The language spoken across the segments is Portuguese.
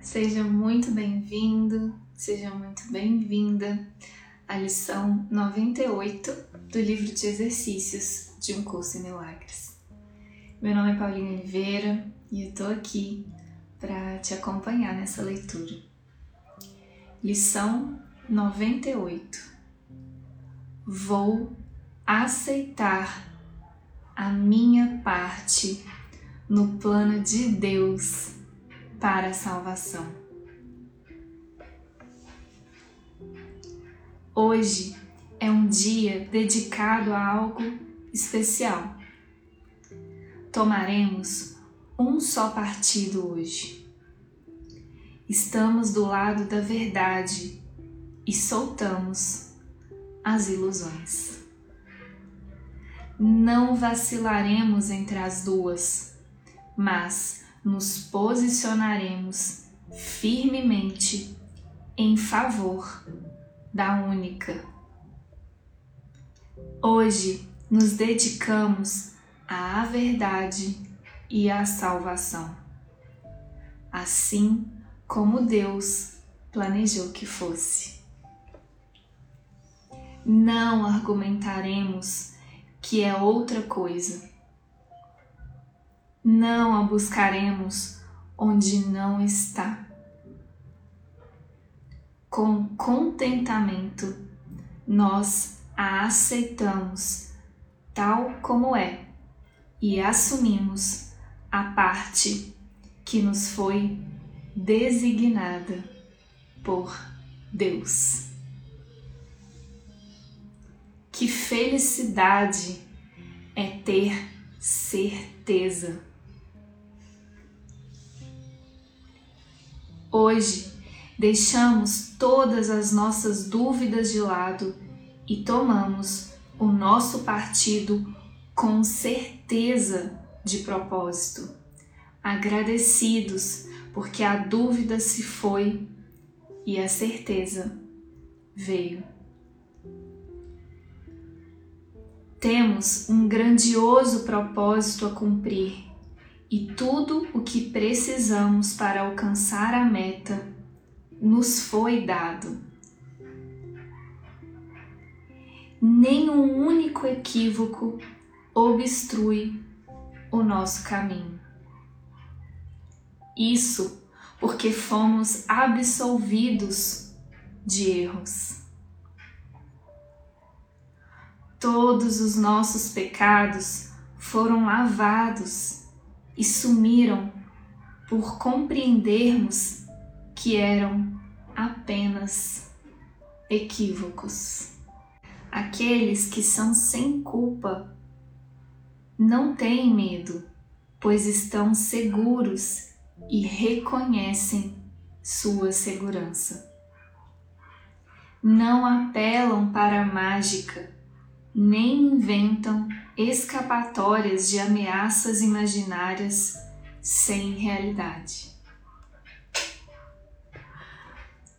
Seja muito bem-vindo, seja muito bem-vinda à lição 98 do livro de exercícios de um curso em milagres. Meu nome é Paulinha Oliveira e eu tô aqui para te acompanhar nessa leitura. Lição 98. Vou aceitar a minha parte no plano de Deus para a salvação. Hoje é um dia dedicado a algo especial. Tomaremos um só partido hoje. Estamos do lado da verdade e soltamos as ilusões. Não vacilaremos entre as duas, mas nos posicionaremos firmemente em favor da única. Hoje nos dedicamos à verdade e à salvação, assim como Deus planejou que fosse. Não argumentaremos que é outra coisa não a buscaremos onde não está. Com contentamento, nós a aceitamos tal como é e assumimos a parte que nos foi designada por Deus. Que felicidade é ter certeza Hoje, deixamos todas as nossas dúvidas de lado e tomamos o nosso partido com certeza de propósito, agradecidos porque a dúvida se foi e a certeza veio. Temos um grandioso propósito a cumprir e tudo o que precisamos para alcançar a meta nos foi dado. Nenhum único equívoco obstrui o nosso caminho. Isso porque fomos absolvidos de erros. Todos os nossos pecados foram lavados e sumiram por compreendermos que eram apenas equívocos. Aqueles que são sem culpa não têm medo, pois estão seguros e reconhecem sua segurança. Não apelam para a mágica, nem inventam escapatórias de ameaças imaginárias sem realidade.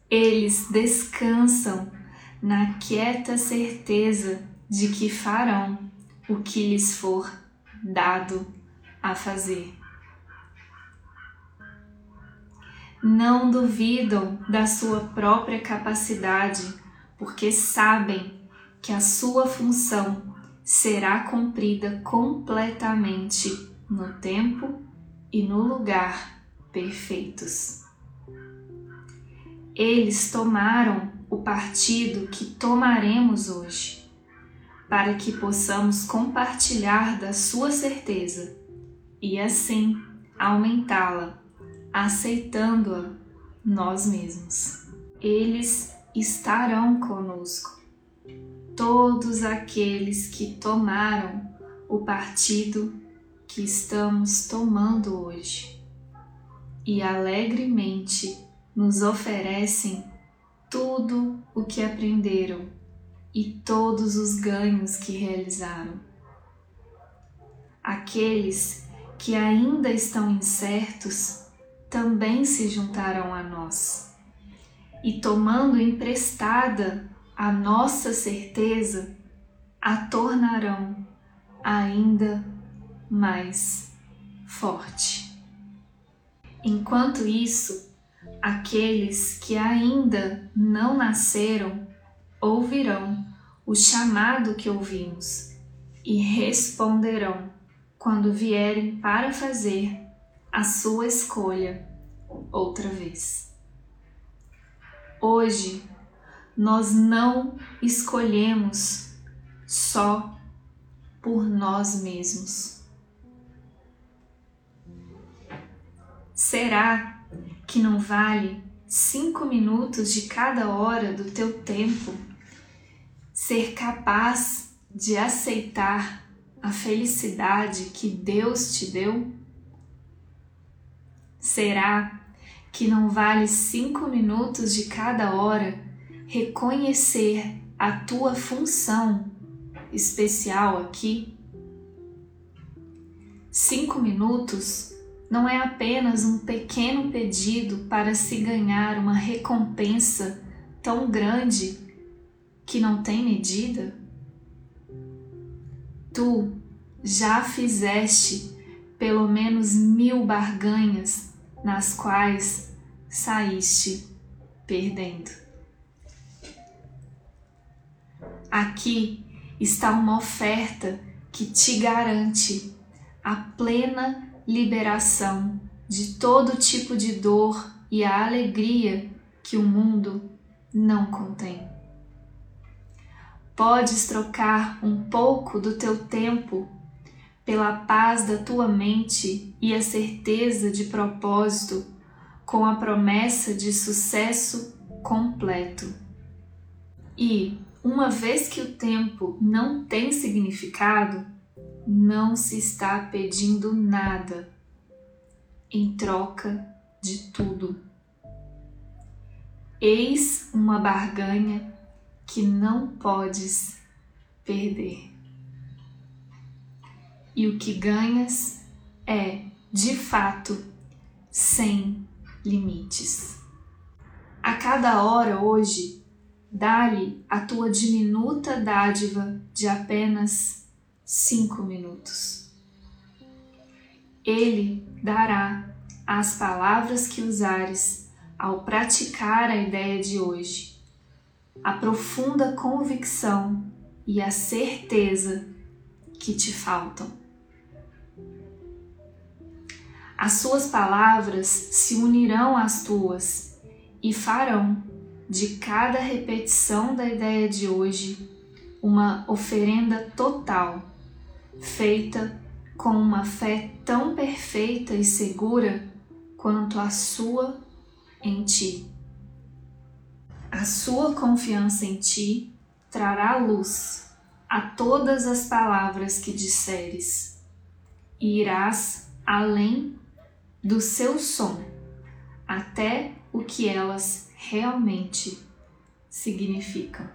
Eles descansam na quieta certeza de que farão o que lhes for dado a fazer. Não duvidam da sua própria capacidade, porque sabem que a sua função será cumprida completamente no tempo e no lugar perfeitos. Eles tomaram o partido que tomaremos hoje, para que possamos compartilhar da sua certeza e assim aumentá-la, aceitando-a nós mesmos. Eles estarão conosco todos aqueles que tomaram o partido que estamos tomando hoje e alegremente nos oferecem tudo o que aprenderam e todos os ganhos que realizaram. Aqueles que ainda estão incertos também se juntarão a nós e, tomando emprestada a nossa certeza a tornarão ainda mais forte. Enquanto isso, aqueles que ainda não nasceram ouvirão o chamado que ouvimos e responderão quando vierem para fazer a sua escolha outra vez. Hoje nós não escolhemos só por nós mesmos. Será que não vale cinco minutos de cada hora do teu tempo ser capaz de aceitar a felicidade que Deus te deu? Será que não vale cinco minutos de cada hora reconhecer a tua função especial aqui? Cinco minutos não é apenas um pequeno pedido para se ganhar uma recompensa tão grande que não tem medida? Tu já fizeste pelo menos mil barganhas nas quais saíste perdendo. Aqui está uma oferta que te garante a plena liberação de todo tipo de dor e a alegria que o mundo não contém. Podes trocar um pouco do teu tempo pela paz da tua mente e a certeza de propósito com a promessa de sucesso completo. E, uma vez que o tempo não tem significado, não se está pedindo nada em troca de tudo. Eis uma barganha que não podes perder. E o que ganhas é, de fato, sem limites. A cada hora hoje, dá-lhe a tua diminuta dádiva de apenas cinco minutos. Ele dará as palavras que usares ao praticar a ideia de hoje, a profunda convicção e a certeza que te faltam. As suas palavras se unirão às tuas e farão de cada repetição da ideia de hoje uma oferenda total, feita com uma fé tão perfeita e segura quanto a sua em ti. A sua confiança em ti trará luz a todas as palavras que disseres, e irás além do seu som até o que elas realmente significam.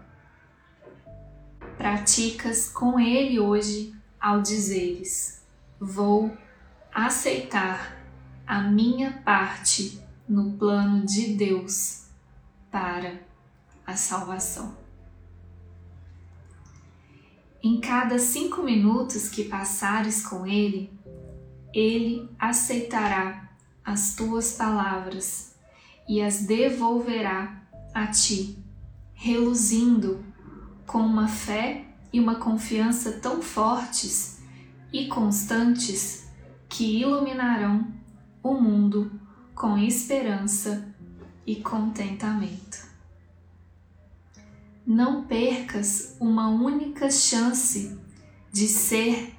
Praticas com ele hoje ao dizeres: Vou aceitar a minha parte no plano de Deus para a salvação. Em cada cinco minutos que passares com Ele, ele aceitará as tuas palavras e as devolverá a ti, reluzindo com uma fé e uma confiança tão fortes e constantes que iluminarão o mundo com esperança e contentamento. Não percas uma única chance de ser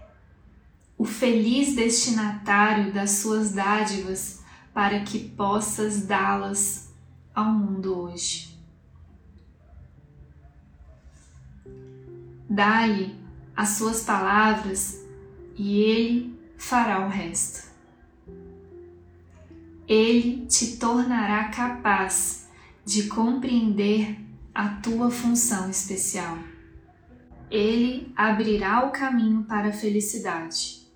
o feliz destinatário das suas dádivas para que possas dá-las ao mundo hoje. Dá-lhe as suas palavras e ele fará o resto. Ele te tornará capaz de compreender a tua função especial. Ele abrirá o caminho para a felicidade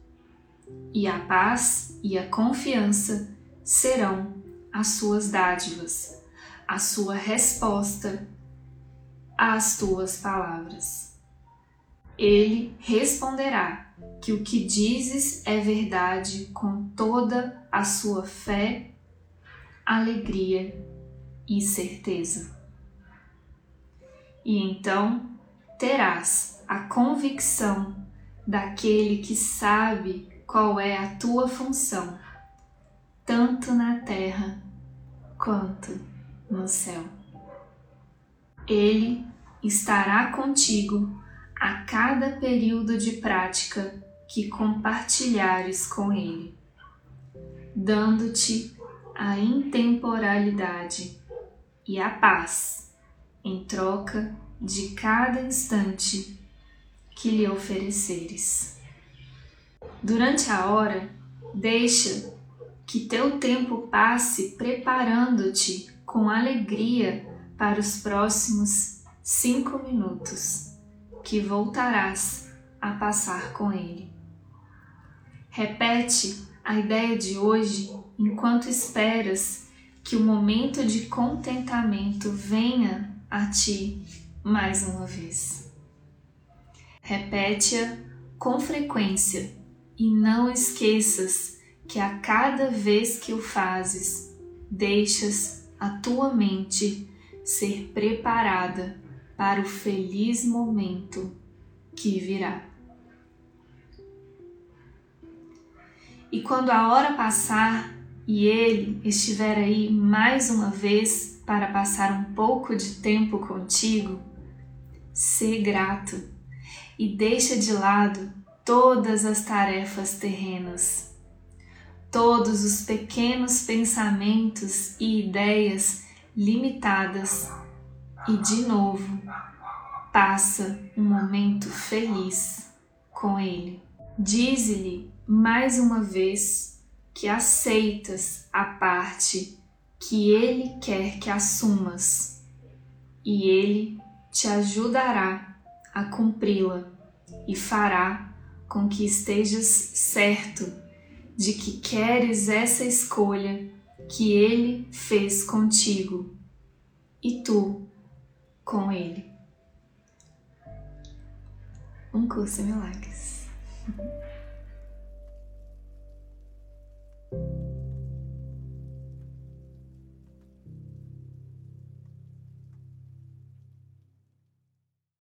e a paz e a confiança serão as suas dádivas, a sua resposta às tuas palavras. Ele responderá que o que dizes é verdade com toda a sua fé alegria e certeza. E então terás a convicção daquele que sabe qual é a tua função, tanto na terra quanto no céu. Ele estará contigo a cada período de prática que compartilhares com Ele, dando-te a intemporalidade e a paz em troca de cada instante que lhe ofereceres. Durante a hora, deixa que teu tempo passe preparando-te com alegria para os próximos cinco minutos, que voltarás a passar com ele. Repete a ideia de hoje enquanto esperas que o momento de contentamento venha a ti mais uma vez. Repete-a com frequência e não esqueças que a cada vez que o fazes, deixas a tua mente ser preparada para o feliz momento que virá. E quando a hora passar e ele estiver aí mais uma vez para passar um pouco de tempo contigo, sê grato e deixa de lado todas as tarefas terrenas, todos os pequenos pensamentos e ideias limitadas e de novo passa um momento feliz com ele. Dize-lhe mais uma vez que aceitas a parte que ele quer que assumas e ele te ajudará a cumpri-la e fará com que estejas certo de que queres essa escolha que ele fez contigo e tu com ele. Um curso em milagres.